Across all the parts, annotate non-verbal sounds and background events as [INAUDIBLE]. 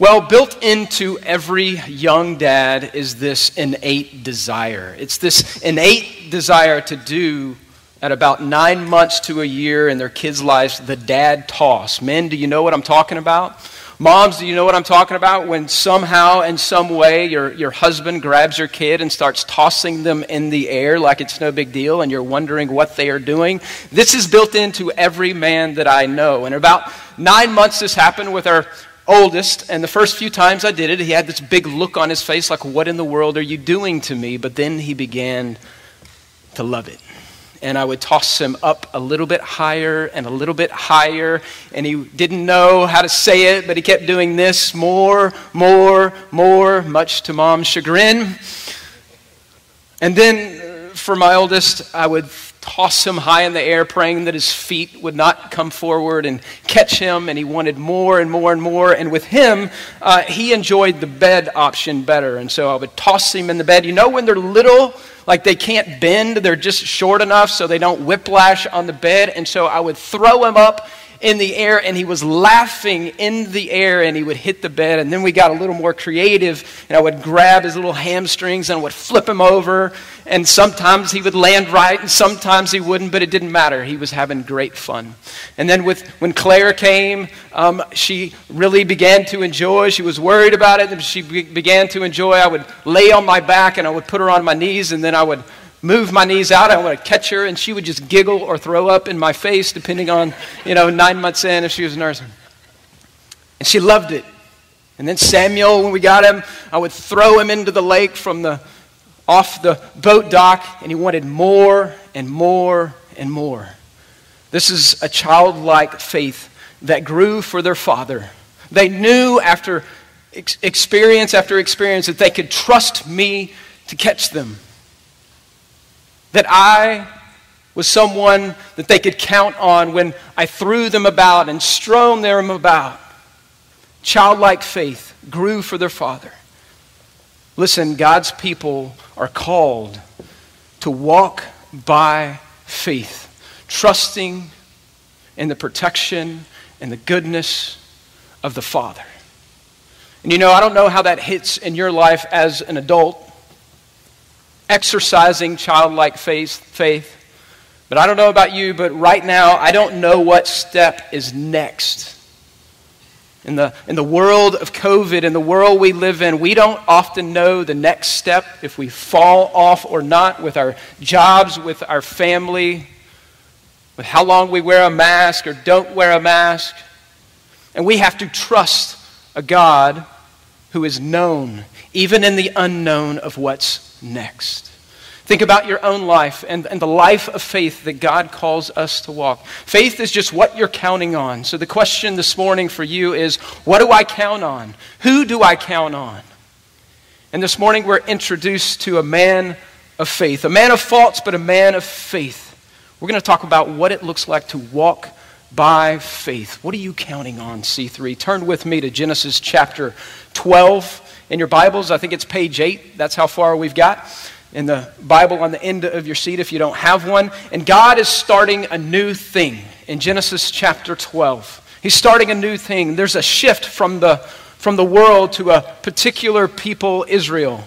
Well, built into every young dad is this innate desire. It's this innate desire to do at about nine months to a year in their kids' lives the dad toss. Men, do you know what I'm talking about? Moms, do you know what I'm talking about? When somehow, in some way, your, your husband grabs your kid and starts tossing them in the air like it's no big deal and you're wondering what they are doing. This is built into every man that I know. And about nine months, this happened with our oldest, and the first few times I did it, he had this big look on his face like, What in the world are you doing to me? But then he began to love it. And I would toss him up a little bit higher and a little bit higher. And he didn't know how to say it, but he kept doing this more, more, more, much to mom's chagrin. And then uh, for my oldest, I would toss him high in the air, praying that his feet would not come forward and catch him. And he wanted more and more and more. And with him, uh, he enjoyed the bed option better. And so I would toss him in the bed. You know, when they're little, like they can't bend, they're just short enough so they don't whiplash on the bed. And so I would throw him up in the air and he was laughing in the air and he would hit the bed. And then we got a little more creative and I would grab his little hamstrings and I would flip him over. And sometimes he would land right and sometimes he wouldn't, but it didn't matter. He was having great fun. And then with, when Claire came, um, she really began to enjoy. She was worried about it and she be- began to enjoy. I would lay on my back and I would put her on my knees and then I would move my knees out. I want to catch her, and she would just giggle or throw up in my face, depending on, you know, nine months in if she was nursing. And she loved it. And then Samuel, when we got him, I would throw him into the lake from the off the boat dock, and he wanted more and more and more. This is a childlike faith that grew for their father. They knew after experience after experience that they could trust me to catch them that I was someone that they could count on when I threw them about and strewn them about. Childlike faith grew for their father. Listen, God's people are called to walk by faith, trusting in the protection and the goodness of the Father. And you know, I don't know how that hits in your life as an adult exercising childlike faith, faith. But I don't know about you, but right now, I don't know what step is next. In the, in the world of COVID, in the world we live in, we don't often know the next step if we fall off or not with our jobs, with our family, with how long we wear a mask or don't wear a mask. And we have to trust a God who is known, even in the unknown of what's next. Think about your own life and, and the life of faith that God calls us to walk. Faith is just what you're counting on. So the question this morning for you is what do I count on? Who do I count on? And this morning we're introduced to a man of faith, a man of faults, but a man of faith. We're going to talk about what it looks like to walk by faith. What are you counting on, C3? Turn with me to Genesis chapter 12 in your Bibles. I think it's page 8. That's how far we've got in the Bible on the end of your seat if you don't have one. And God is starting a new thing in Genesis chapter 12. He's starting a new thing. There's a shift from the, from the world to a particular people, Israel,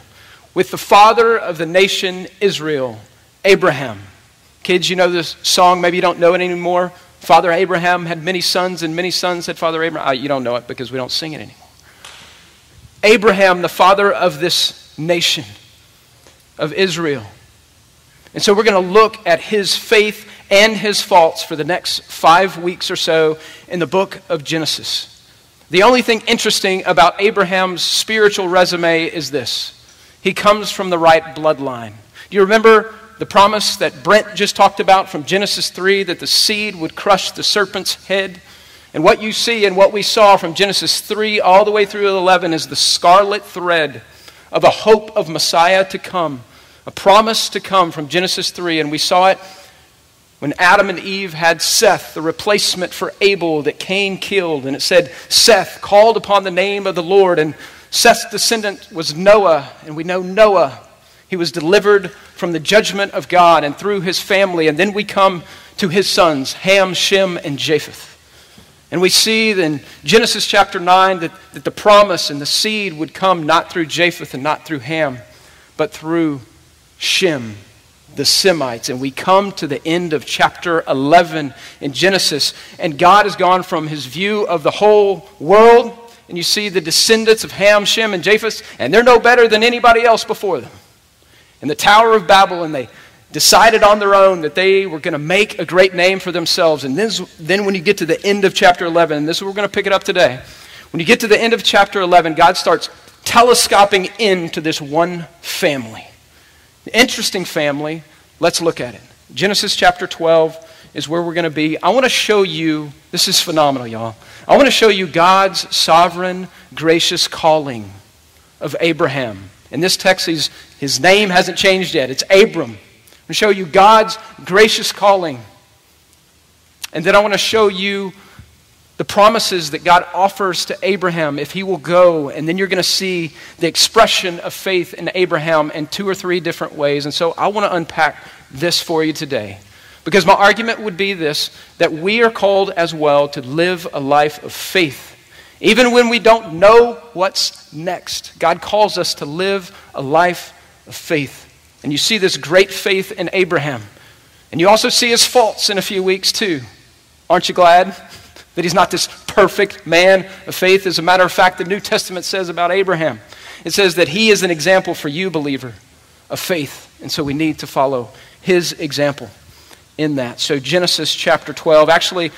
with the father of the nation, Israel, Abraham. Kids, you know this song, maybe you don't know it anymore. Father Abraham had many sons, and many sons had Father Abraham. Uh, you don't know it because we don't sing it anymore. Abraham, the father of this nation of Israel. And so we're going to look at his faith and his faults for the next five weeks or so in the book of Genesis. The only thing interesting about Abraham's spiritual resume is this he comes from the right bloodline. Do you remember the promise that Brent just talked about from Genesis 3 that the seed would crush the serpent's head? And what you see and what we saw from Genesis 3 all the way through 11 is the scarlet thread of a hope of Messiah to come, a promise to come from Genesis 3. And we saw it when Adam and Eve had Seth, the replacement for Abel that Cain killed. And it said, Seth called upon the name of the Lord. And Seth's descendant was Noah. And we know Noah. He was delivered from the judgment of God and through his family. And then we come to his sons, Ham, Shem, and Japheth. And we see in Genesis chapter 9 that, that the promise and the seed would come not through Japheth and not through Ham, but through Shem, the Semites. And we come to the end of chapter 11 in Genesis, and God has gone from his view of the whole world, and you see the descendants of Ham, Shem, and Japheth, and they're no better than anybody else before them. In the Tower of Babel, and they decided on their own that they were going to make a great name for themselves. And then, then when you get to the end of chapter 11, and this is we're going to pick it up today. When you get to the end of chapter 11, God starts telescoping into this one family. Interesting family. Let's look at it. Genesis chapter 12 is where we're going to be. I want to show you, this is phenomenal, y'all. I want to show you God's sovereign, gracious calling of Abraham. In this text, his name hasn't changed yet. It's Abram to show you God's gracious calling. And then I want to show you the promises that God offers to Abraham if he will go. And then you're going to see the expression of faith in Abraham in two or three different ways. And so I want to unpack this for you today. Because my argument would be this that we are called as well to live a life of faith. Even when we don't know what's next, God calls us to live a life of faith. And you see this great faith in Abraham. And you also see his faults in a few weeks, too. Aren't you glad [LAUGHS] that he's not this perfect man of faith? As a matter of fact, the New Testament says about Abraham it says that he is an example for you, believer, of faith. And so we need to follow his example in that. So, Genesis chapter 12. Actually,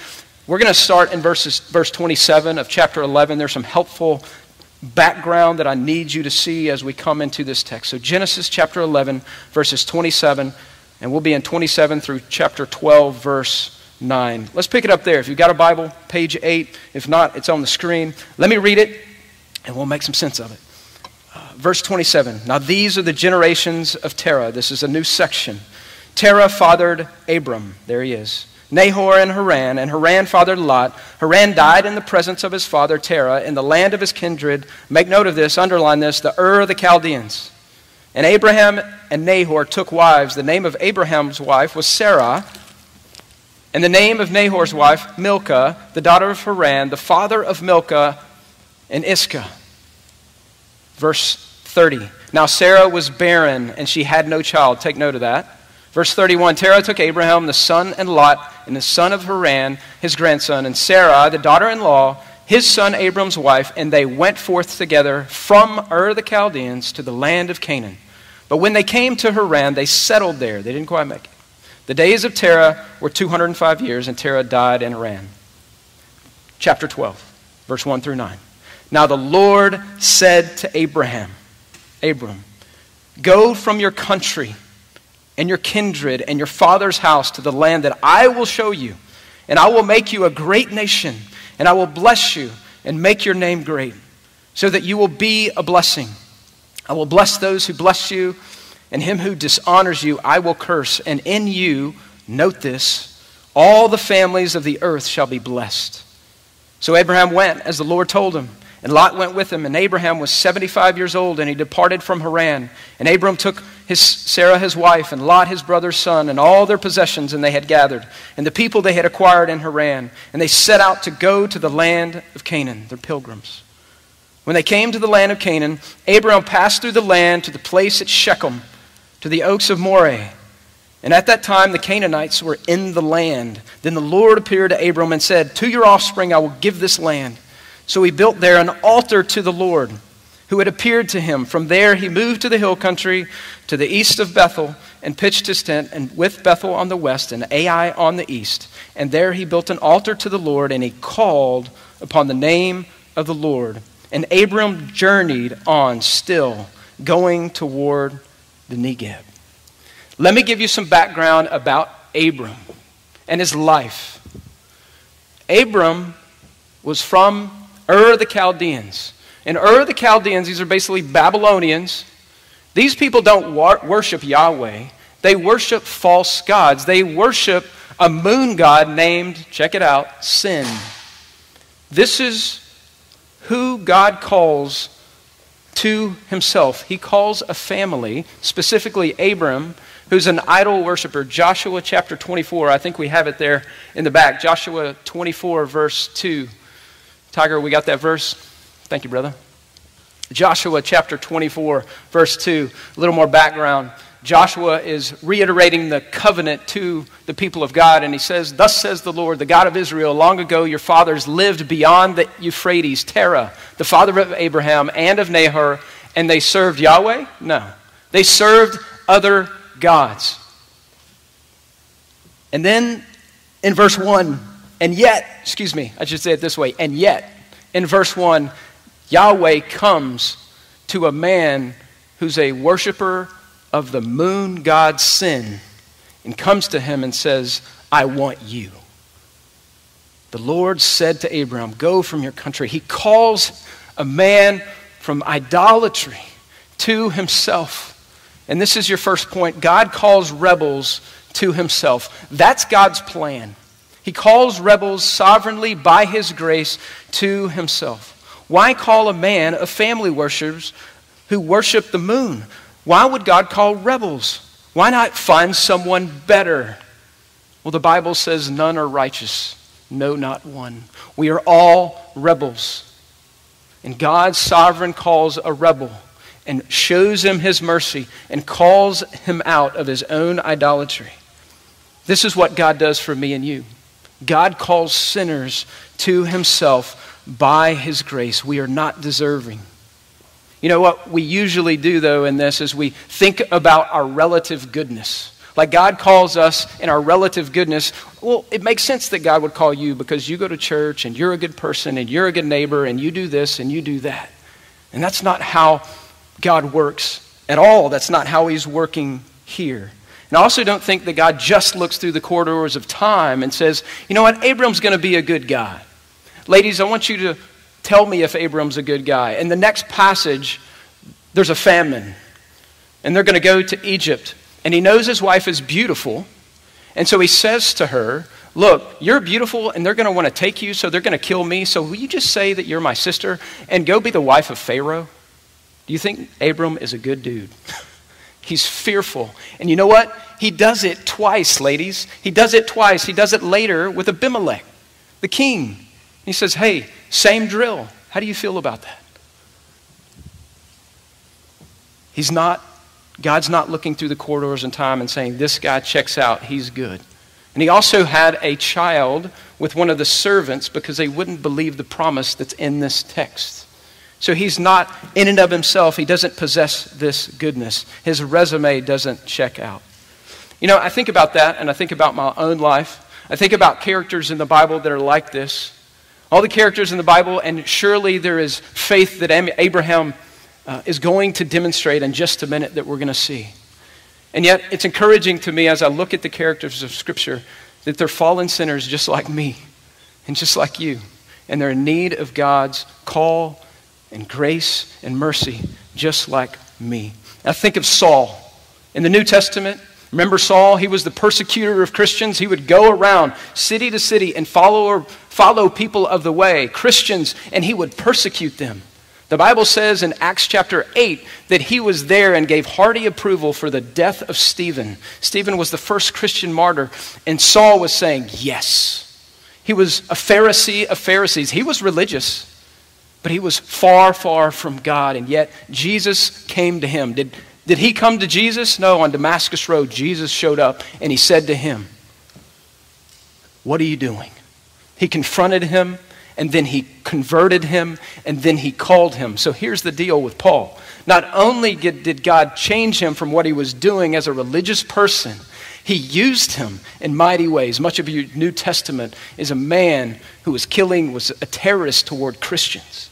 we're going to start in verses, verse 27 of chapter 11. There's some helpful background that I need you to see as we come into this text. So, Genesis chapter 11, verses 27, and we'll be in 27 through chapter 12, verse 9. Let's pick it up there. If you've got a Bible, page 8. If not, it's on the screen. Let me read it, and we'll make some sense of it. Uh, verse 27. Now, these are the generations of Terah. This is a new section. Terah fathered Abram. There he is. Nahor and Haran, and Haran fathered Lot. Haran died in the presence of his father Terah in the land of his kindred. Make note of this, underline this, the Ur of the Chaldeans. And Abraham and Nahor took wives. The name of Abraham's wife was Sarah, and the name of Nahor's wife, Milcah, the daughter of Haran, the father of Milcah and Iscah. Verse 30. Now Sarah was barren, and she had no child. Take note of that. Verse 31 Terah took Abraham, the son, and Lot, and the son of Haran, his grandson, and Sarah, the daughter in law, his son Abram's wife, and they went forth together from Ur the Chaldeans to the land of Canaan. But when they came to Haran, they settled there. They didn't quite make it. The days of Terah were 205 years, and Terah died in Haran. Chapter 12, verse 1 through 9. Now the Lord said to Abraham, Abram, go from your country and your kindred and your father's house to the land that I will show you. And I will make you a great nation, and I will bless you and make your name great, so that you will be a blessing. I will bless those who bless you, and him who dishonors you I will curse. And in you, note this, all the families of the earth shall be blessed. So Abraham went as the Lord told him. And Lot went with him, and Abraham was 75 years old, and he departed from Haran. And Abram took his, Sarah his wife, and Lot his brother's son, and all their possessions, and they had gathered, and the people they had acquired in Haran. And they set out to go to the land of Canaan, their pilgrims. When they came to the land of Canaan, Abraham passed through the land to the place at Shechem, to the oaks of Moreh. And at that time, the Canaanites were in the land. Then the Lord appeared to Abram and said, To your offspring I will give this land. So he built there an altar to the Lord who had appeared to him. From there he moved to the hill country to the east of Bethel and pitched his tent and with Bethel on the west and Ai on the east. And there he built an altar to the Lord and he called upon the name of the Lord. And Abram journeyed on still, going toward the Negeb. Let me give you some background about Abram and his life. Abram was from Ur of the Chaldeans. And Ur the Chaldeans, these are basically Babylonians. These people don't worship Yahweh, they worship false gods. They worship a moon god named, check it out, Sin. This is who God calls to himself. He calls a family, specifically Abram, who's an idol worshiper. Joshua chapter 24, I think we have it there in the back. Joshua 24, verse 2. Tiger, we got that verse? Thank you, brother. Joshua chapter 24, verse 2. A little more background. Joshua is reiterating the covenant to the people of God, and he says, Thus says the Lord, the God of Israel, long ago your fathers lived beyond the Euphrates, Terah, the father of Abraham and of Nahor, and they served Yahweh? No. They served other gods. And then in verse 1, and yet, excuse me, I should say it this way, and yet, in verse 1, Yahweh comes to a man who's a worshiper of the moon god Sin and comes to him and says, I want you. The Lord said to Abraham, Go from your country. He calls a man from idolatry to himself. And this is your first point. God calls rebels to himself. That's God's plan. He calls rebels sovereignly by his grace to himself. Why call a man of family worshippers who worship the moon? Why would God call rebels? Why not find someone better? Well, the Bible says none are righteous, no, not one. We are all rebels. And God's sovereign calls a rebel and shows him his mercy and calls him out of his own idolatry. This is what God does for me and you. God calls sinners to himself by his grace. We are not deserving. You know what we usually do, though, in this is we think about our relative goodness. Like God calls us in our relative goodness. Well, it makes sense that God would call you because you go to church and you're a good person and you're a good neighbor and you do this and you do that. And that's not how God works at all. That's not how He's working here. And I also don't think that God just looks through the corridors of time and says, you know what, Abram's going to be a good guy. Ladies, I want you to Tell me if Abram's a good guy. In the next passage, there's a famine, and they're going to go to Egypt. And he knows his wife is beautiful, and so he says to her, Look, you're beautiful, and they're going to want to take you, so they're going to kill me. So will you just say that you're my sister and go be the wife of Pharaoh? Do you think Abram is a good dude? [LAUGHS] He's fearful. And you know what? He does it twice, ladies. He does it twice. He does it later with Abimelech, the king. He says, Hey, same drill. How do you feel about that? He's not, God's not looking through the corridors in time and saying, This guy checks out, he's good. And he also had a child with one of the servants because they wouldn't believe the promise that's in this text. So he's not, in and of himself, he doesn't possess this goodness. His resume doesn't check out. You know, I think about that and I think about my own life. I think about characters in the Bible that are like this. All the characters in the Bible, and surely there is faith that Abraham uh, is going to demonstrate in just a minute that we're going to see. And yet, it's encouraging to me as I look at the characters of Scripture that they're fallen sinners just like me and just like you. And they're in need of God's call and grace and mercy just like me. I think of Saul. In the New Testament, Remember Saul? He was the persecutor of Christians. He would go around city to city and follow, follow people of the way, Christians, and he would persecute them. The Bible says in Acts chapter 8 that he was there and gave hearty approval for the death of Stephen. Stephen was the first Christian martyr, and Saul was saying, Yes. He was a Pharisee of Pharisees. He was religious, but he was far, far from God, and yet Jesus came to him. Did, did he come to Jesus? No, on Damascus Road, Jesus showed up and he said to him, What are you doing? He confronted him and then he converted him and then he called him. So here's the deal with Paul. Not only did God change him from what he was doing as a religious person, he used him in mighty ways. Much of your New Testament is a man who was killing, was a terrorist toward Christians.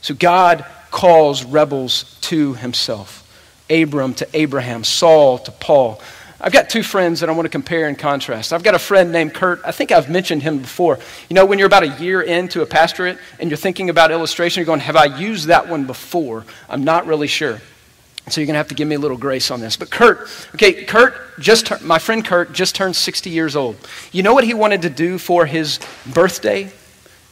So God calls rebels to himself. Abram to Abraham, Saul to Paul. I've got two friends that I want to compare and contrast. I've got a friend named Kurt. I think I've mentioned him before. You know, when you're about a year into a pastorate and you're thinking about illustration, you're going, Have I used that one before? I'm not really sure. So you're going to have to give me a little grace on this. But Kurt, okay, Kurt just, my friend Kurt just turned 60 years old. You know what he wanted to do for his birthday?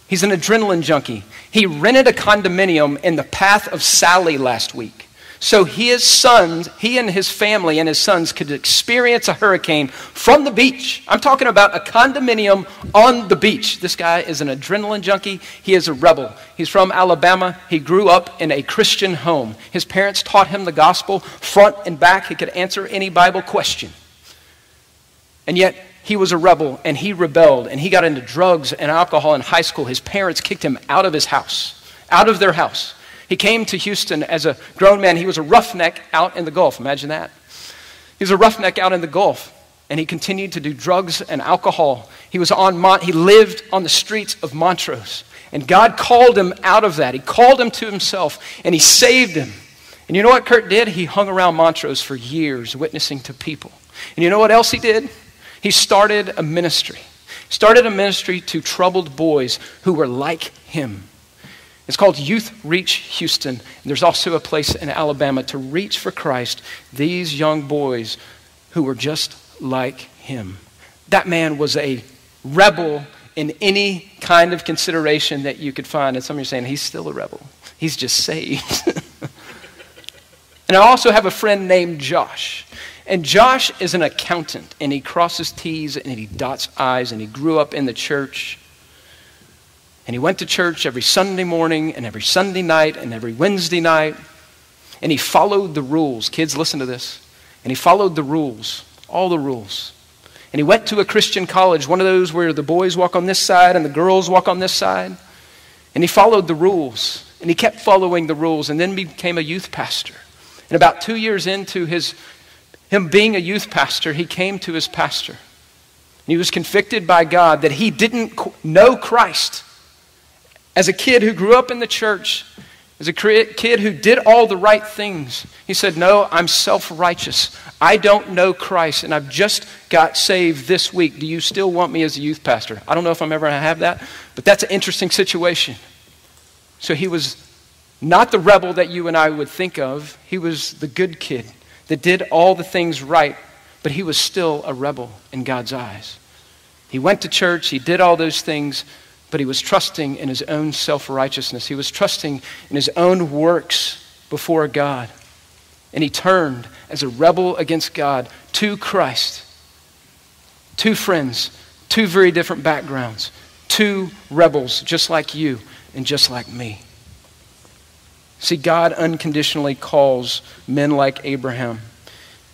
He's an adrenaline junkie. He rented a condominium in the path of Sally last week. So his sons, he and his family and his sons could experience a hurricane from the beach. I'm talking about a condominium on the beach. This guy is an adrenaline junkie. He is a rebel. He's from Alabama. He grew up in a Christian home. His parents taught him the gospel front and back. He could answer any Bible question. And yet, he was a rebel and he rebelled and he got into drugs and alcohol in high school. His parents kicked him out of his house, out of their house. He came to Houston as a grown man. He was a roughneck out in the Gulf. Imagine that. He was a roughneck out in the Gulf, and he continued to do drugs and alcohol. He was on Mont- he lived on the streets of Montrose. And God called him out of that. He called him to himself, and he saved him. And you know what Kurt did? He hung around Montrose for years, witnessing to people. And you know what else he did? He started a ministry. Started a ministry to troubled boys who were like him. It's called Youth Reach Houston. And there's also a place in Alabama to reach for Christ these young boys who were just like him. That man was a rebel in any kind of consideration that you could find. And some of you are saying, he's still a rebel. He's just saved. [LAUGHS] and I also have a friend named Josh. And Josh is an accountant, and he crosses T's and he dots I's, and he grew up in the church. And he went to church every Sunday morning and every Sunday night and every Wednesday night. And he followed the rules. Kids, listen to this. And he followed the rules, all the rules. And he went to a Christian college, one of those where the boys walk on this side and the girls walk on this side. And he followed the rules. And he kept following the rules and then became a youth pastor. And about two years into his, him being a youth pastor, he came to his pastor. And he was convicted by God that he didn't know Christ. As a kid who grew up in the church, as a kid who did all the right things, he said, No, I'm self righteous. I don't know Christ, and I've just got saved this week. Do you still want me as a youth pastor? I don't know if I'm ever going to have that, but that's an interesting situation. So he was not the rebel that you and I would think of, he was the good kid that did all the things right, but he was still a rebel in God's eyes. He went to church, he did all those things, but he was trusting in his own self righteousness. He was trusting in his own works before God. And he turned as a rebel against God to Christ. Two friends, two very different backgrounds, two rebels just like you and just like me. See, God unconditionally calls men like Abraham.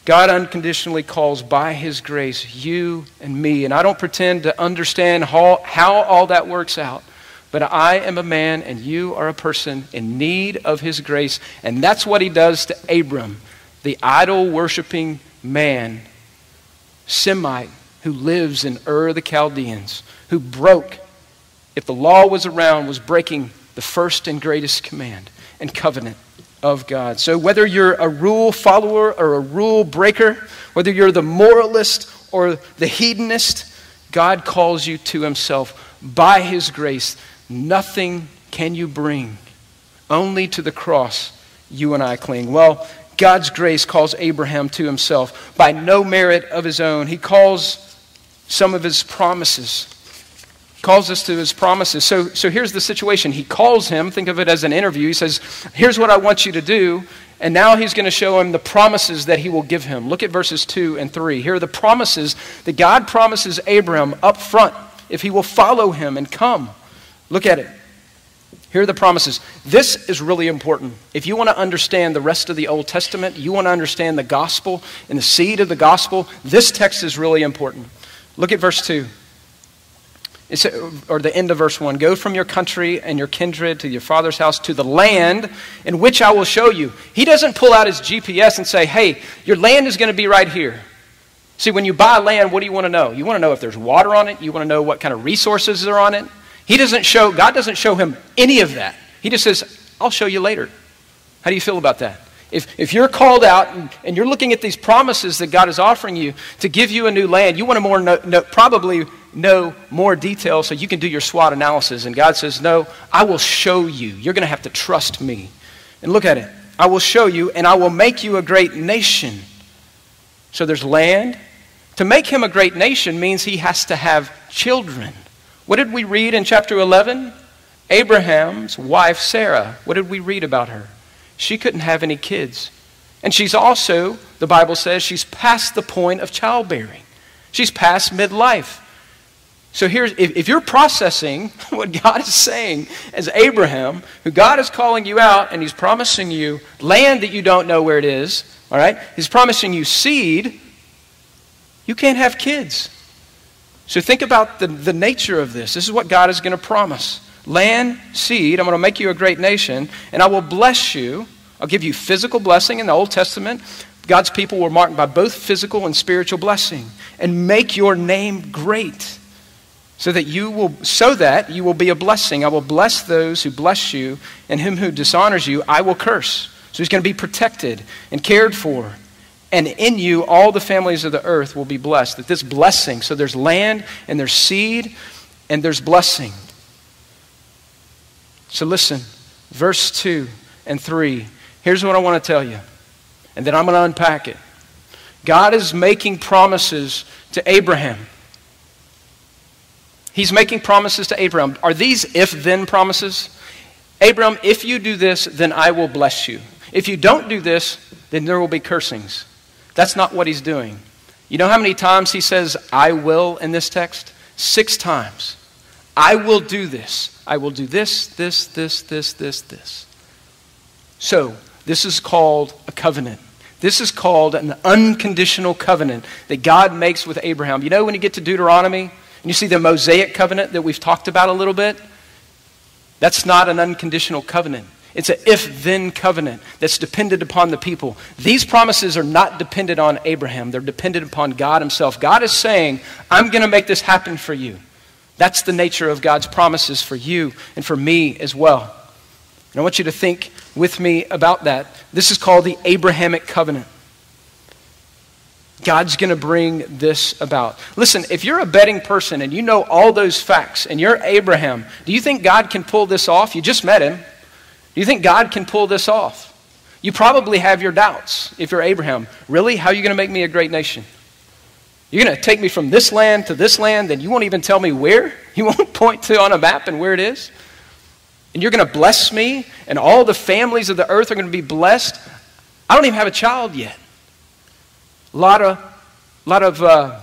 God unconditionally calls by His grace you and me. And I don't pretend to understand how, how all that works out. But I am a man and you are a person in need of His grace. And that's what He does to Abram, the idol worshiping man, Semite, who lives in Ur the Chaldeans, who broke, if the law was around, was breaking the first and greatest command and covenant of God. So, whether you're a rule follower or a rule breaker, whether you're the moralist or the hedonist, God calls you to Himself by His grace. Nothing can you bring, only to the cross you and I cling. Well, God's grace calls Abraham to Himself by no merit of his own. He calls some of His promises calls us to his promises. So, so here's the situation. He calls him, think of it as an interview. He says, Here's what I want you to do. And now he's going to show him the promises that he will give him. Look at verses 2 and 3. Here are the promises that God promises Abraham up front if he will follow him and come. Look at it. Here are the promises. This is really important. If you want to understand the rest of the Old Testament, you want to understand the gospel and the seed of the gospel, this text is really important. Look at verse 2 or the end of verse 1 Go from your country and your kindred to your father's house to the land in which I will show you. He doesn't pull out his GPS and say, Hey, your land is going to be right here. See, when you buy land, what do you want to know? You want to know if there's water on it, you want to know what kind of resources are on it. He doesn't show, God doesn't show him any of that. He just says, I'll show you later. How do you feel about that? If, if you're called out and, and you're looking at these promises that God is offering you to give you a new land, you want to more know, know, probably know more detail so you can do your SWOT analysis. And God says, No, I will show you. You're going to have to trust me. And look at it. I will show you, and I will make you a great nation. So there's land. To make him a great nation means he has to have children. What did we read in chapter 11? Abraham's wife, Sarah. What did we read about her? she couldn't have any kids. And she's also, the Bible says, she's past the point of childbearing. She's past midlife. So here's if, if, you're processing [LAUGHS] what God is saying as Abraham, who God is calling you out and he's promising you land that you don't know where it is, all right? He's promising you seed, you can't have kids. So think about the, the nature of this. This is what God is going to promise land, seed. I'm going to make you a great nation, and I will bless you. I'll give you physical blessing in the Old Testament. God's people were marked by both physical and spiritual blessing, and make your name great so that you will so that you will be a blessing. I will bless those who bless you, and him who dishonors you, I will curse. So he's going to be protected and cared for. And in you, all the families of the earth will be blessed. That this blessing, so there's land and there's seed and there's blessing. So listen, verse 2 and 3. Here's what I want to tell you, and then I'm going to unpack it. God is making promises to Abraham. He's making promises to Abraham. Are these if then promises? Abraham, if you do this, then I will bless you. If you don't do this, then there will be cursings. That's not what he's doing. You know how many times he says, I will in this text? Six times. I will do this. I will do this, this, this, this, this, this. So, this is called a covenant. This is called an unconditional covenant that God makes with Abraham. You know, when you get to Deuteronomy and you see the Mosaic covenant that we've talked about a little bit, that's not an unconditional covenant. It's an if then covenant that's dependent upon the people. These promises are not dependent on Abraham, they're dependent upon God Himself. God is saying, I'm going to make this happen for you. That's the nature of God's promises for you and for me as well. And I want you to think with me about that. This is called the Abrahamic covenant. God's going to bring this about. Listen, if you're a betting person and you know all those facts and you're Abraham, do you think God can pull this off? You just met him. Do you think God can pull this off? You probably have your doubts if you're Abraham. Really? How are you going to make me a great nation? You're going to take me from this land to this land, and you won't even tell me where? [LAUGHS] You won't point to on a map and where it is? And you're going to bless me, and all the families of the earth are going to be blessed? I don't even have a child yet. A lot of, lot of uh,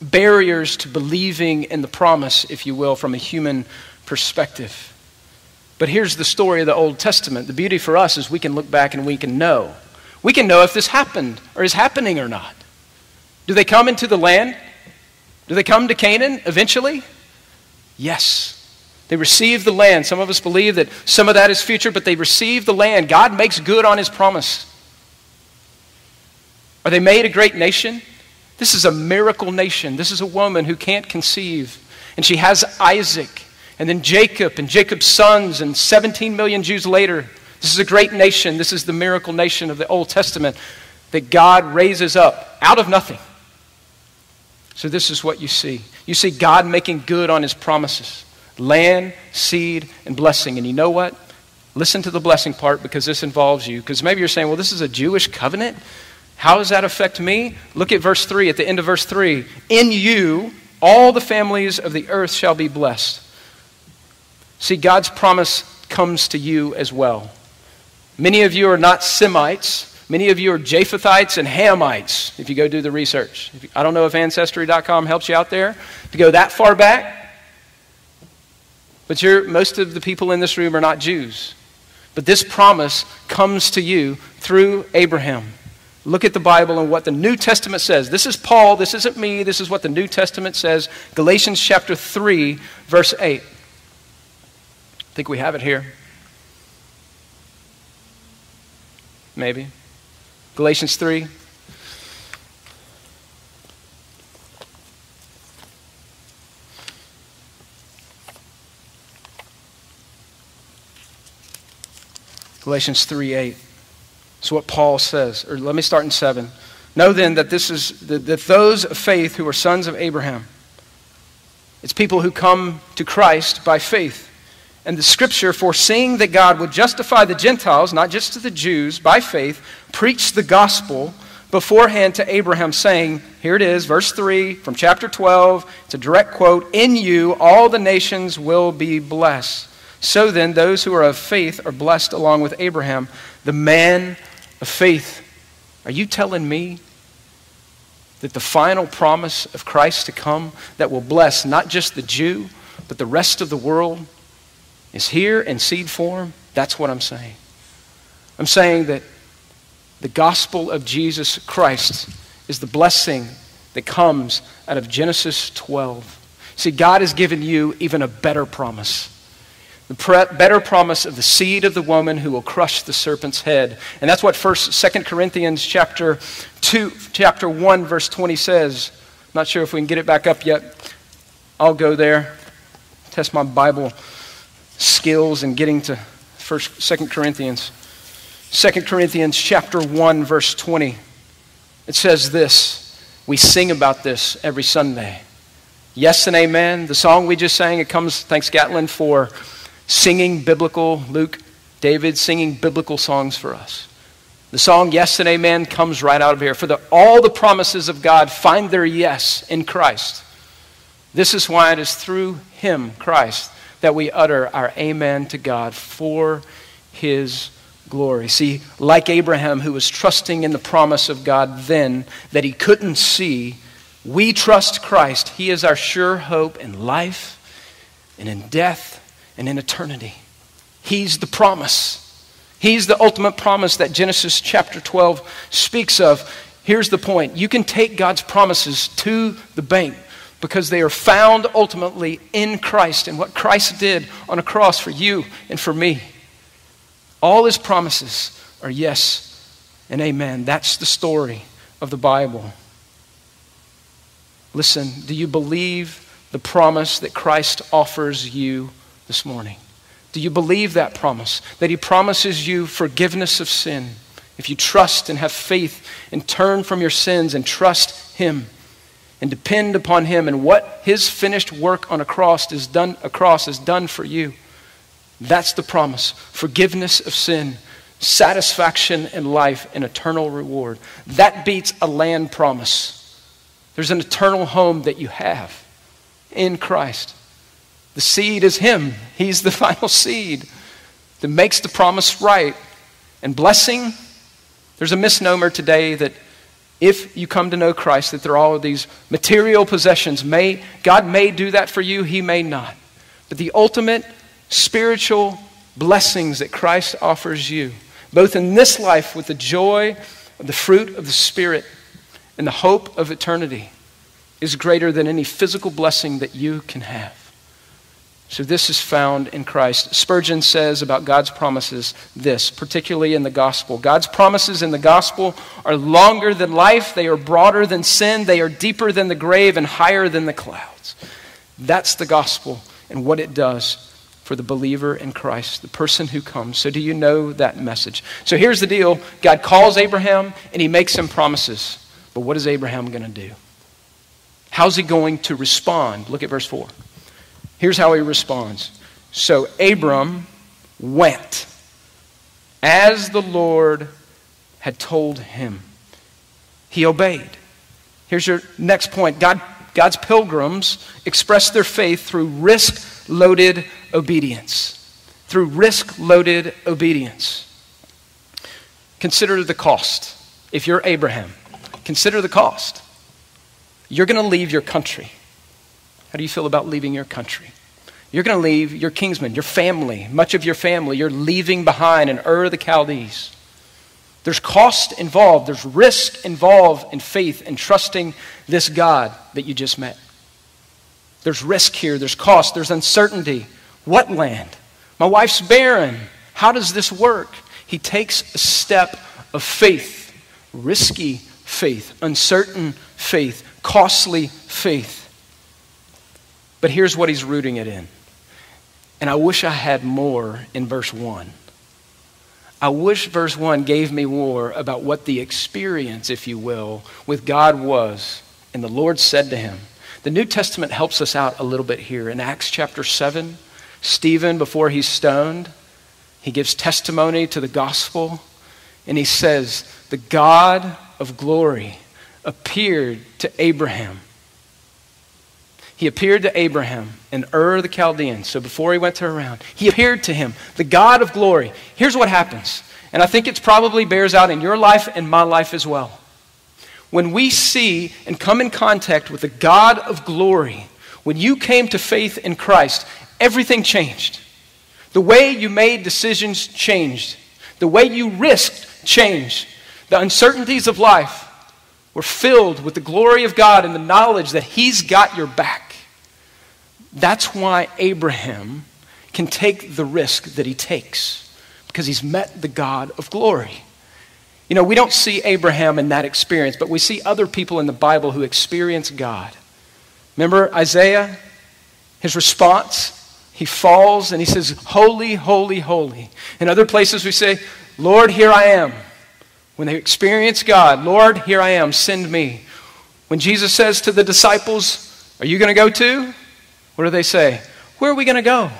barriers to believing in the promise, if you will, from a human perspective. But here's the story of the Old Testament. The beauty for us is we can look back and we can know. We can know if this happened or is happening or not. Do they come into the land? Do they come to Canaan eventually? Yes. They receive the land. Some of us believe that some of that is future, but they receive the land. God makes good on his promise. Are they made a great nation? This is a miracle nation. This is a woman who can't conceive. And she has Isaac and then Jacob and Jacob's sons, and 17 million Jews later. This is a great nation. This is the miracle nation of the Old Testament that God raises up out of nothing. So, this is what you see. You see God making good on his promises land, seed, and blessing. And you know what? Listen to the blessing part because this involves you. Because maybe you're saying, well, this is a Jewish covenant. How does that affect me? Look at verse 3, at the end of verse 3. In you, all the families of the earth shall be blessed. See, God's promise comes to you as well. Many of you are not Semites, Many of you are Japhethites and Hamites, if you go do the research. I don't know if Ancestry.com helps you out there to go that far back. But most of the people in this room are not Jews. But this promise comes to you through Abraham. Look at the Bible and what the New Testament says. This is Paul, this isn't me, this is what the New Testament says. Galatians chapter 3, verse 8. I think we have it here. Maybe. Galatians 3. Galatians 3 8. It's what Paul says. Or let me start in 7. Know then that this is that, those of faith who are sons of Abraham. It's people who come to Christ by faith. And the scripture, foreseeing that God would justify the Gentiles, not just to the Jews, by faith, preached the gospel beforehand to Abraham, saying, Here it is, verse 3 from chapter 12. It's a direct quote In you all the nations will be blessed. So then, those who are of faith are blessed along with Abraham, the man of faith. Are you telling me that the final promise of Christ to come that will bless not just the Jew, but the rest of the world is here in seed form? That's what I'm saying. I'm saying that the gospel of Jesus Christ is the blessing that comes out of Genesis 12. See, God has given you even a better promise. The pre- better promise of the seed of the woman who will crush the serpent's head. And that's what first Second Corinthians chapter 2 chapter 1 verse 20 says. Not sure if we can get it back up yet. I'll go there. Test my Bible skills in getting to first Second Corinthians. 2 Corinthians chapter 1 verse 20. It says this. We sing about this every Sunday. Yes and amen. The song we just sang, it comes, thanks Gatlin for singing biblical, Luke, David singing biblical songs for us. The song Yes and Amen comes right out of here. For the, all the promises of God find their yes in Christ. This is why it is through Him, Christ, that we utter our Amen to God for His glory. See, like Abraham, who was trusting in the promise of God then that he couldn't see, we trust Christ. He is our sure hope in life and in death and in eternity. He's the promise. He's the ultimate promise that Genesis chapter 12 speaks of. Here's the point you can take God's promises to the bank because they are found ultimately in Christ and what Christ did on a cross for you and for me. All his promises are yes and amen. That's the story of the Bible. Listen, do you believe the promise that Christ offers you this morning? Do you believe that promise? That he promises you forgiveness of sin if you trust and have faith and turn from your sins and trust him and depend upon him and what his finished work on a cross is done a cross is done for you. That's the promise forgiveness of sin, satisfaction in life, and eternal reward. That beats a land promise. There's an eternal home that you have in Christ. The seed is Him, He's the [LAUGHS] final seed that makes the promise right. And blessing, there's a misnomer today that if you come to know Christ, that there are all of these material possessions. May, God may do that for you, He may not. But the ultimate spiritual blessings that Christ offers you, both in this life with the joy of the fruit of the Spirit and the hope of eternity, is greater than any physical blessing that you can have. So, this is found in Christ. Spurgeon says about God's promises this, particularly in the gospel. God's promises in the gospel are longer than life, they are broader than sin, they are deeper than the grave, and higher than the clouds. That's the gospel and what it does for the believer in Christ, the person who comes. So, do you know that message? So, here's the deal God calls Abraham and he makes him promises. But what is Abraham going to do? How's he going to respond? Look at verse 4. Here's how he responds. So, Abram went as the Lord had told him. He obeyed. Here's your next point God, God's pilgrims express their faith through risk loaded obedience. Through risk loaded obedience. Consider the cost. If you're Abraham, consider the cost. You're going to leave your country. How do you feel about leaving your country? You're going to leave your kinsmen, your family, much of your family. You're leaving behind in Ur of the Chaldees. There's cost involved, there's risk involved in faith and trusting this God that you just met. There's risk here, there's cost, there's uncertainty. What land? My wife's barren. How does this work? He takes a step of faith, risky faith, uncertain faith, costly faith. But here's what he's rooting it in. And I wish I had more in verse 1. I wish verse 1 gave me more about what the experience, if you will, with God was. And the Lord said to him, the New Testament helps us out a little bit here. In Acts chapter 7, Stephen, before he's stoned, he gives testimony to the gospel, and he says, The God of glory appeared to Abraham. He appeared to Abraham in Ur the Chaldean. So before he went to Haran, he appeared to him, the God of glory. Here's what happens, and I think it probably bears out in your life and my life as well. When we see and come in contact with the God of glory, when you came to faith in Christ, everything changed. The way you made decisions changed. The way you risked changed. The uncertainties of life were filled with the glory of God and the knowledge that He's got your back. That's why Abraham can take the risk that he takes, because he's met the God of glory. You know, we don't see Abraham in that experience, but we see other people in the Bible who experience God. Remember Isaiah? His response? He falls and he says, Holy, holy, holy. In other places, we say, Lord, here I am. When they experience God, Lord, here I am, send me. When Jesus says to the disciples, Are you going to go too? What do they say? Where are we going to go?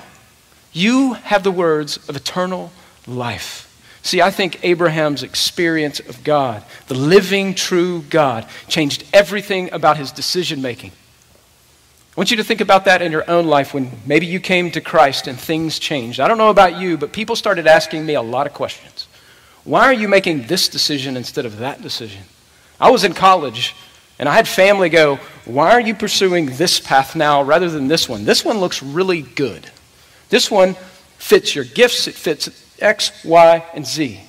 You have the words of eternal life. See, I think Abraham's experience of God, the living, true God, changed everything about his decision making. I want you to think about that in your own life when maybe you came to Christ and things changed. I don't know about you, but people started asking me a lot of questions. Why are you making this decision instead of that decision? I was in college and I had family go, Why are you pursuing this path now rather than this one? This one looks really good. This one fits your gifts, it fits X, Y, and Z.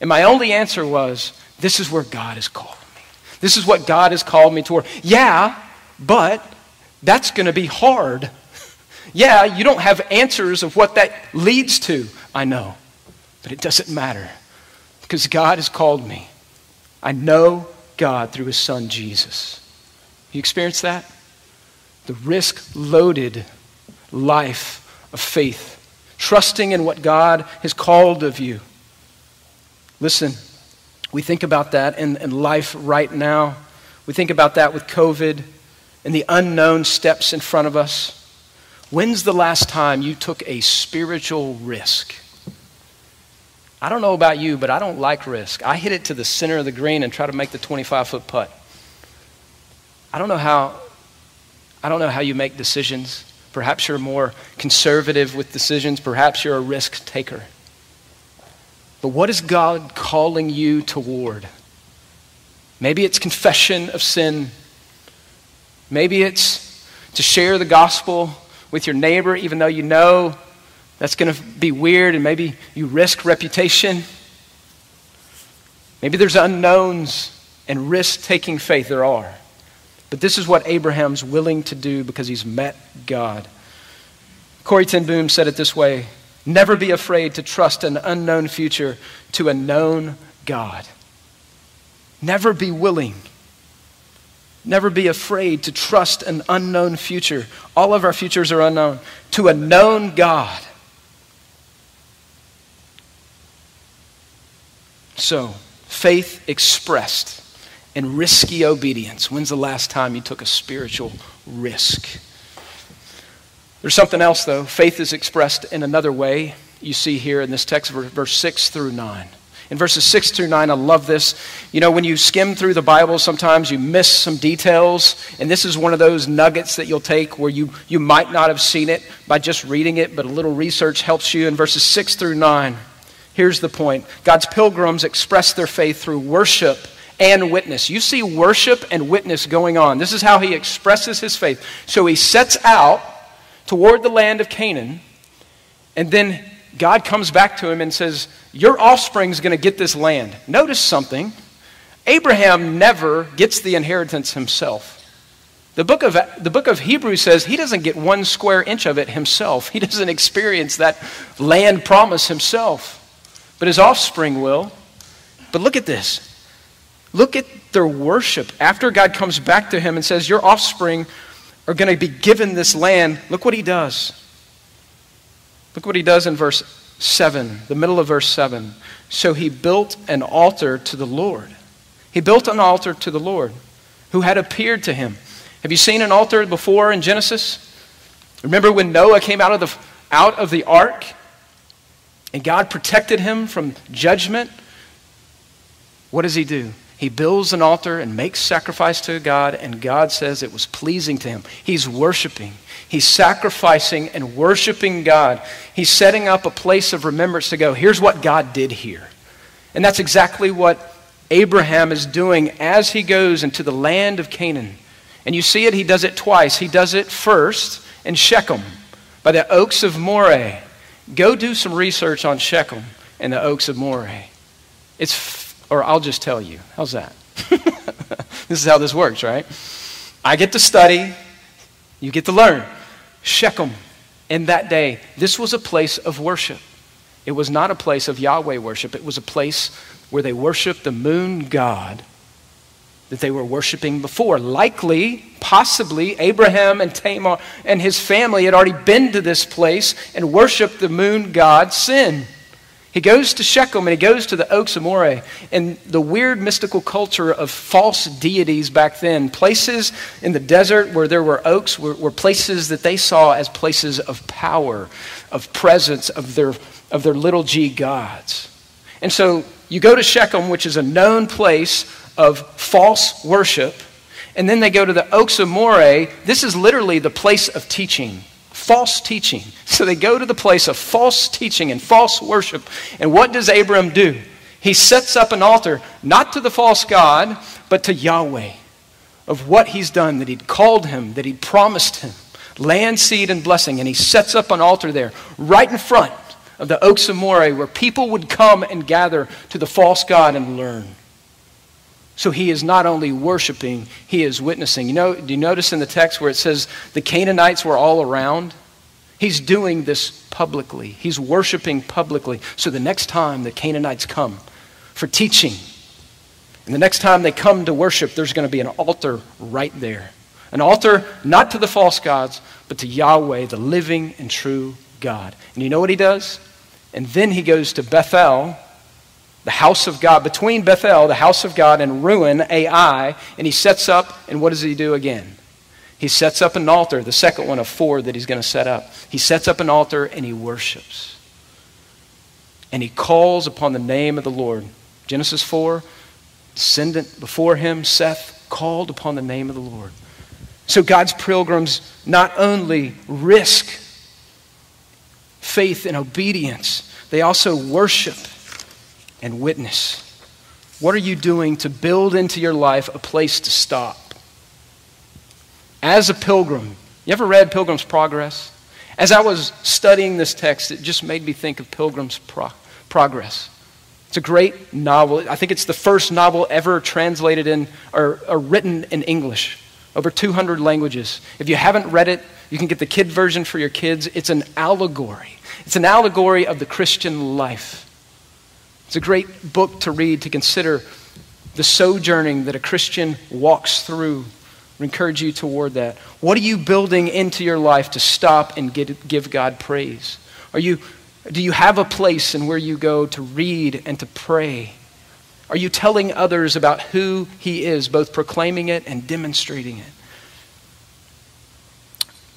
And my only answer was, This is where God has called me. This is what God has called me toward. Yeah, but that's going to be hard. yeah, you don't have answers of what that leads to. I know. But it doesn't matter because God has called me. I know God through his son Jesus. You experience that? The risk loaded life of faith trusting in what God has called of you. Listen, we think about that in, in life right now. We think about that with COVID and the unknown steps in front of us. When's the last time you took a spiritual risk? I don't know about you, but I don't like risk. I hit it to the center of the green and try to make the 25 foot putt. I don't know how I don't know how you make decisions. Perhaps you're more conservative with decisions. Perhaps you're a risk taker. But what is God calling you toward? Maybe it's confession of sin. Maybe it's to share the gospel with your neighbor, even though you know that's going to be weird and maybe you risk reputation. Maybe there's unknowns and risk taking faith. There are. But this is what Abraham's willing to do because he's met God. Corrie ten Boom said it this way Never be afraid to trust an unknown future to a known God. Never be willing. Never be afraid to trust an unknown future. All of our futures are unknown. To a known God. So, faith expressed and risky obedience. When's the last time you took a spiritual risk? There's something else, though. Faith is expressed in another way. You see here in this text, verse 6 through 9. In verses 6 through 9, I love this. You know, when you skim through the Bible, sometimes you miss some details. And this is one of those nuggets that you'll take where you, you might not have seen it by just reading it, but a little research helps you. In verses 6 through 9, here's the point God's pilgrims express their faith through worship and witness. You see worship and witness going on. This is how he expresses his faith. So he sets out toward the land of Canaan, and then God comes back to him and says, Your offspring's going to get this land. Notice something Abraham never gets the inheritance himself. The book, of, the book of Hebrews says he doesn't get one square inch of it himself. He doesn't experience that land promise himself, but his offspring will. But look at this. Look at their worship. After God comes back to him and says, Your offspring are going to be given this land, look what he does. Look what he does in verse 7, the middle of verse 7. So he built an altar to the Lord. He built an altar to the Lord who had appeared to him. Have you seen an altar before in Genesis? Remember when Noah came out of the, out of the ark and God protected him from judgment? What does he do? He builds an altar and makes sacrifice to God, and God says it was pleasing to him. He's worshiping. He's sacrificing and worshiping God. He's setting up a place of remembrance to go, here's what God did here. And that's exactly what Abraham is doing as he goes into the land of Canaan. And you see it, he does it twice. He does it first in Shechem by the oaks of Moreh. Go do some research on Shechem and the oaks of Moreh. It's or I'll just tell you. How's that? [LAUGHS] this is how this works, right? I get to study, you get to learn. Shechem, in that day, this was a place of worship. It was not a place of Yahweh worship, it was a place where they worshiped the moon god that they were worshiping before. Likely, possibly, Abraham and Tamar and his family had already been to this place and worshiped the moon god Sin. He goes to Shechem and he goes to the Oaks of Moreh. And the weird mystical culture of false deities back then, places in the desert where there were oaks, were, were places that they saw as places of power, of presence, of their, of their little g gods. And so you go to Shechem, which is a known place of false worship, and then they go to the Oaks of Moreh. This is literally the place of teaching false teaching. [LAUGHS] So they go to the place of false teaching and false worship. And what does Abram do? He sets up an altar, not to the false God, but to Yahweh, of what he's done, that he'd called him, that he'd promised him land, seed, and blessing. And he sets up an altar there, right in front of the Oaks of Moreh, where people would come and gather to the false God and learn. So he is not only worshiping, he is witnessing. You know, do you notice in the text where it says the Canaanites were all around? He's doing this publicly. He's worshiping publicly. So the next time the Canaanites come for teaching, and the next time they come to worship, there's going to be an altar right there. An altar not to the false gods, but to Yahweh, the living and true God. And you know what he does? And then he goes to Bethel, the house of God, between Bethel, the house of God, and Ruin, Ai, and he sets up, and what does he do again? He sets up an altar, the second one of four that he's going to set up. He sets up an altar and he worships. And he calls upon the name of the Lord. Genesis 4, descendant before him, Seth, called upon the name of the Lord. So God's pilgrims not only risk faith and obedience, they also worship and witness. What are you doing to build into your life a place to stop? As a pilgrim, you ever read Pilgrim's Progress? As I was studying this text, it just made me think of Pilgrim's Pro- Progress. It's a great novel. I think it's the first novel ever translated in or, or written in English, over 200 languages. If you haven't read it, you can get the kid version for your kids. It's an allegory. It's an allegory of the Christian life. It's a great book to read to consider the sojourning that a Christian walks through. I encourage you toward that. What are you building into your life to stop and get, give God praise? Are you, do you have a place in where you go to read and to pray? Are you telling others about who He is, both proclaiming it and demonstrating it?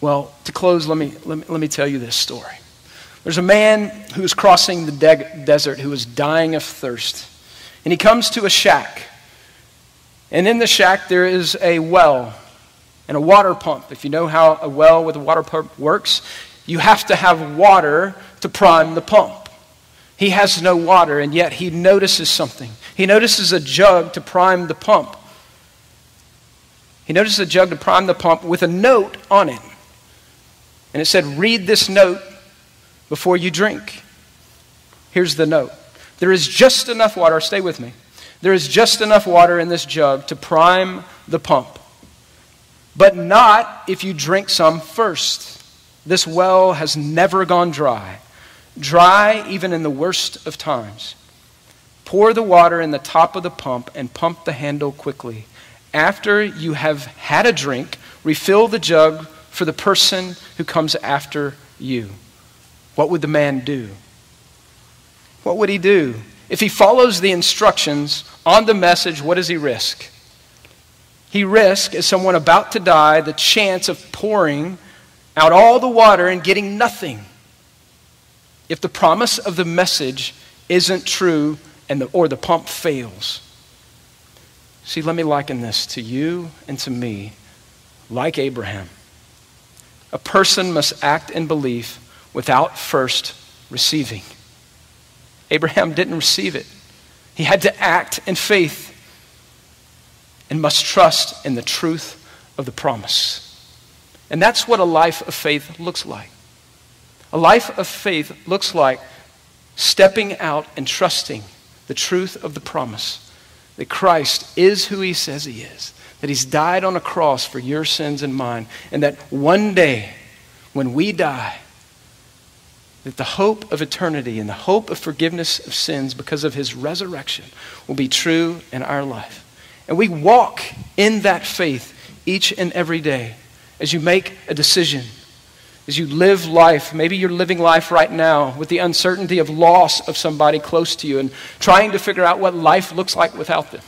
Well, to close, let me, let me, let me tell you this story. There's a man who is crossing the de- desert who is dying of thirst. And he comes to a shack. And in the shack, there is a well and a water pump. If you know how a well with a water pump works, you have to have water to prime the pump. He has no water, and yet he notices something. He notices a jug to prime the pump. He notices a jug to prime the pump with a note on it. And it said, Read this note before you drink. Here's the note there is just enough water, stay with me. There is just enough water in this jug to prime the pump, but not if you drink some first. This well has never gone dry, dry even in the worst of times. Pour the water in the top of the pump and pump the handle quickly. After you have had a drink, refill the jug for the person who comes after you. What would the man do? What would he do? If he follows the instructions on the message, what does he risk? He risks, as someone about to die, the chance of pouring out all the water and getting nothing. If the promise of the message isn't true and the, or the pump fails. See, let me liken this to you and to me, like Abraham. A person must act in belief without first receiving. Abraham didn't receive it. He had to act in faith and must trust in the truth of the promise. And that's what a life of faith looks like. A life of faith looks like stepping out and trusting the truth of the promise that Christ is who he says he is, that he's died on a cross for your sins and mine, and that one day when we die, that the hope of eternity and the hope of forgiveness of sins because of his resurrection will be true in our life. And we walk in that faith each and every day as you make a decision, as you live life. Maybe you're living life right now with the uncertainty of loss of somebody close to you and trying to figure out what life looks like without them.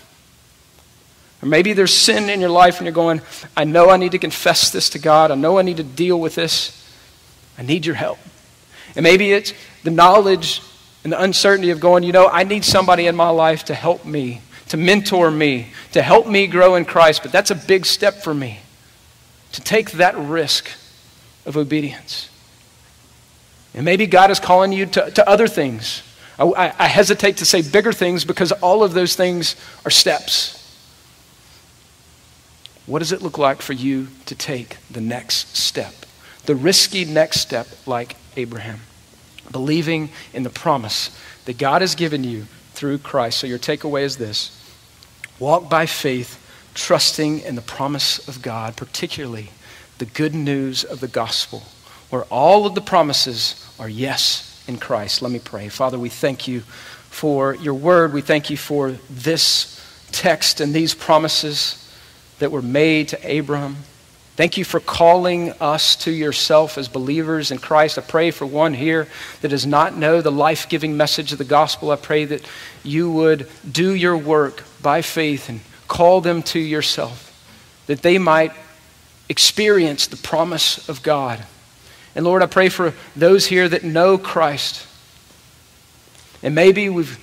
Or maybe there's sin in your life and you're going, I know I need to confess this to God. I know I need to deal with this. I need your help. And maybe it's the knowledge and the uncertainty of going, you know, I need somebody in my life to help me, to mentor me, to help me grow in Christ. But that's a big step for me to take that risk of obedience. And maybe God is calling you to, to other things. I, I hesitate to say bigger things because all of those things are steps. What does it look like for you to take the next step? The risky next step, like Abraham, believing in the promise that God has given you through Christ. So your takeaway is this walk by faith, trusting in the promise of God, particularly the good news of the gospel, where all of the promises are yes in Christ. Let me pray. Father, we thank you for your word. We thank you for this text and these promises that were made to Abraham. Thank you for calling us to yourself as believers in Christ. I pray for one here that does not know the life giving message of the gospel. I pray that you would do your work by faith and call them to yourself, that they might experience the promise of God. And Lord, I pray for those here that know Christ. And maybe we've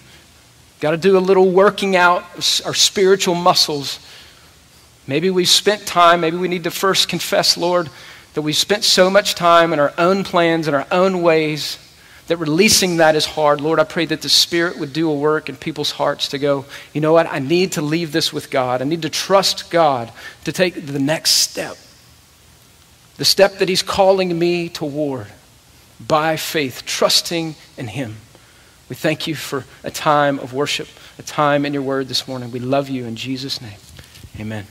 got to do a little working out of our spiritual muscles Maybe we've spent time, maybe we need to first confess, Lord, that we've spent so much time in our own plans and our own ways that releasing that is hard. Lord, I pray that the Spirit would do a work in people's hearts to go, you know what? I need to leave this with God. I need to trust God to take the next step. The step that He's calling me toward by faith, trusting in Him. We thank you for a time of worship, a time in your word this morning. We love you in Jesus' name. Amen.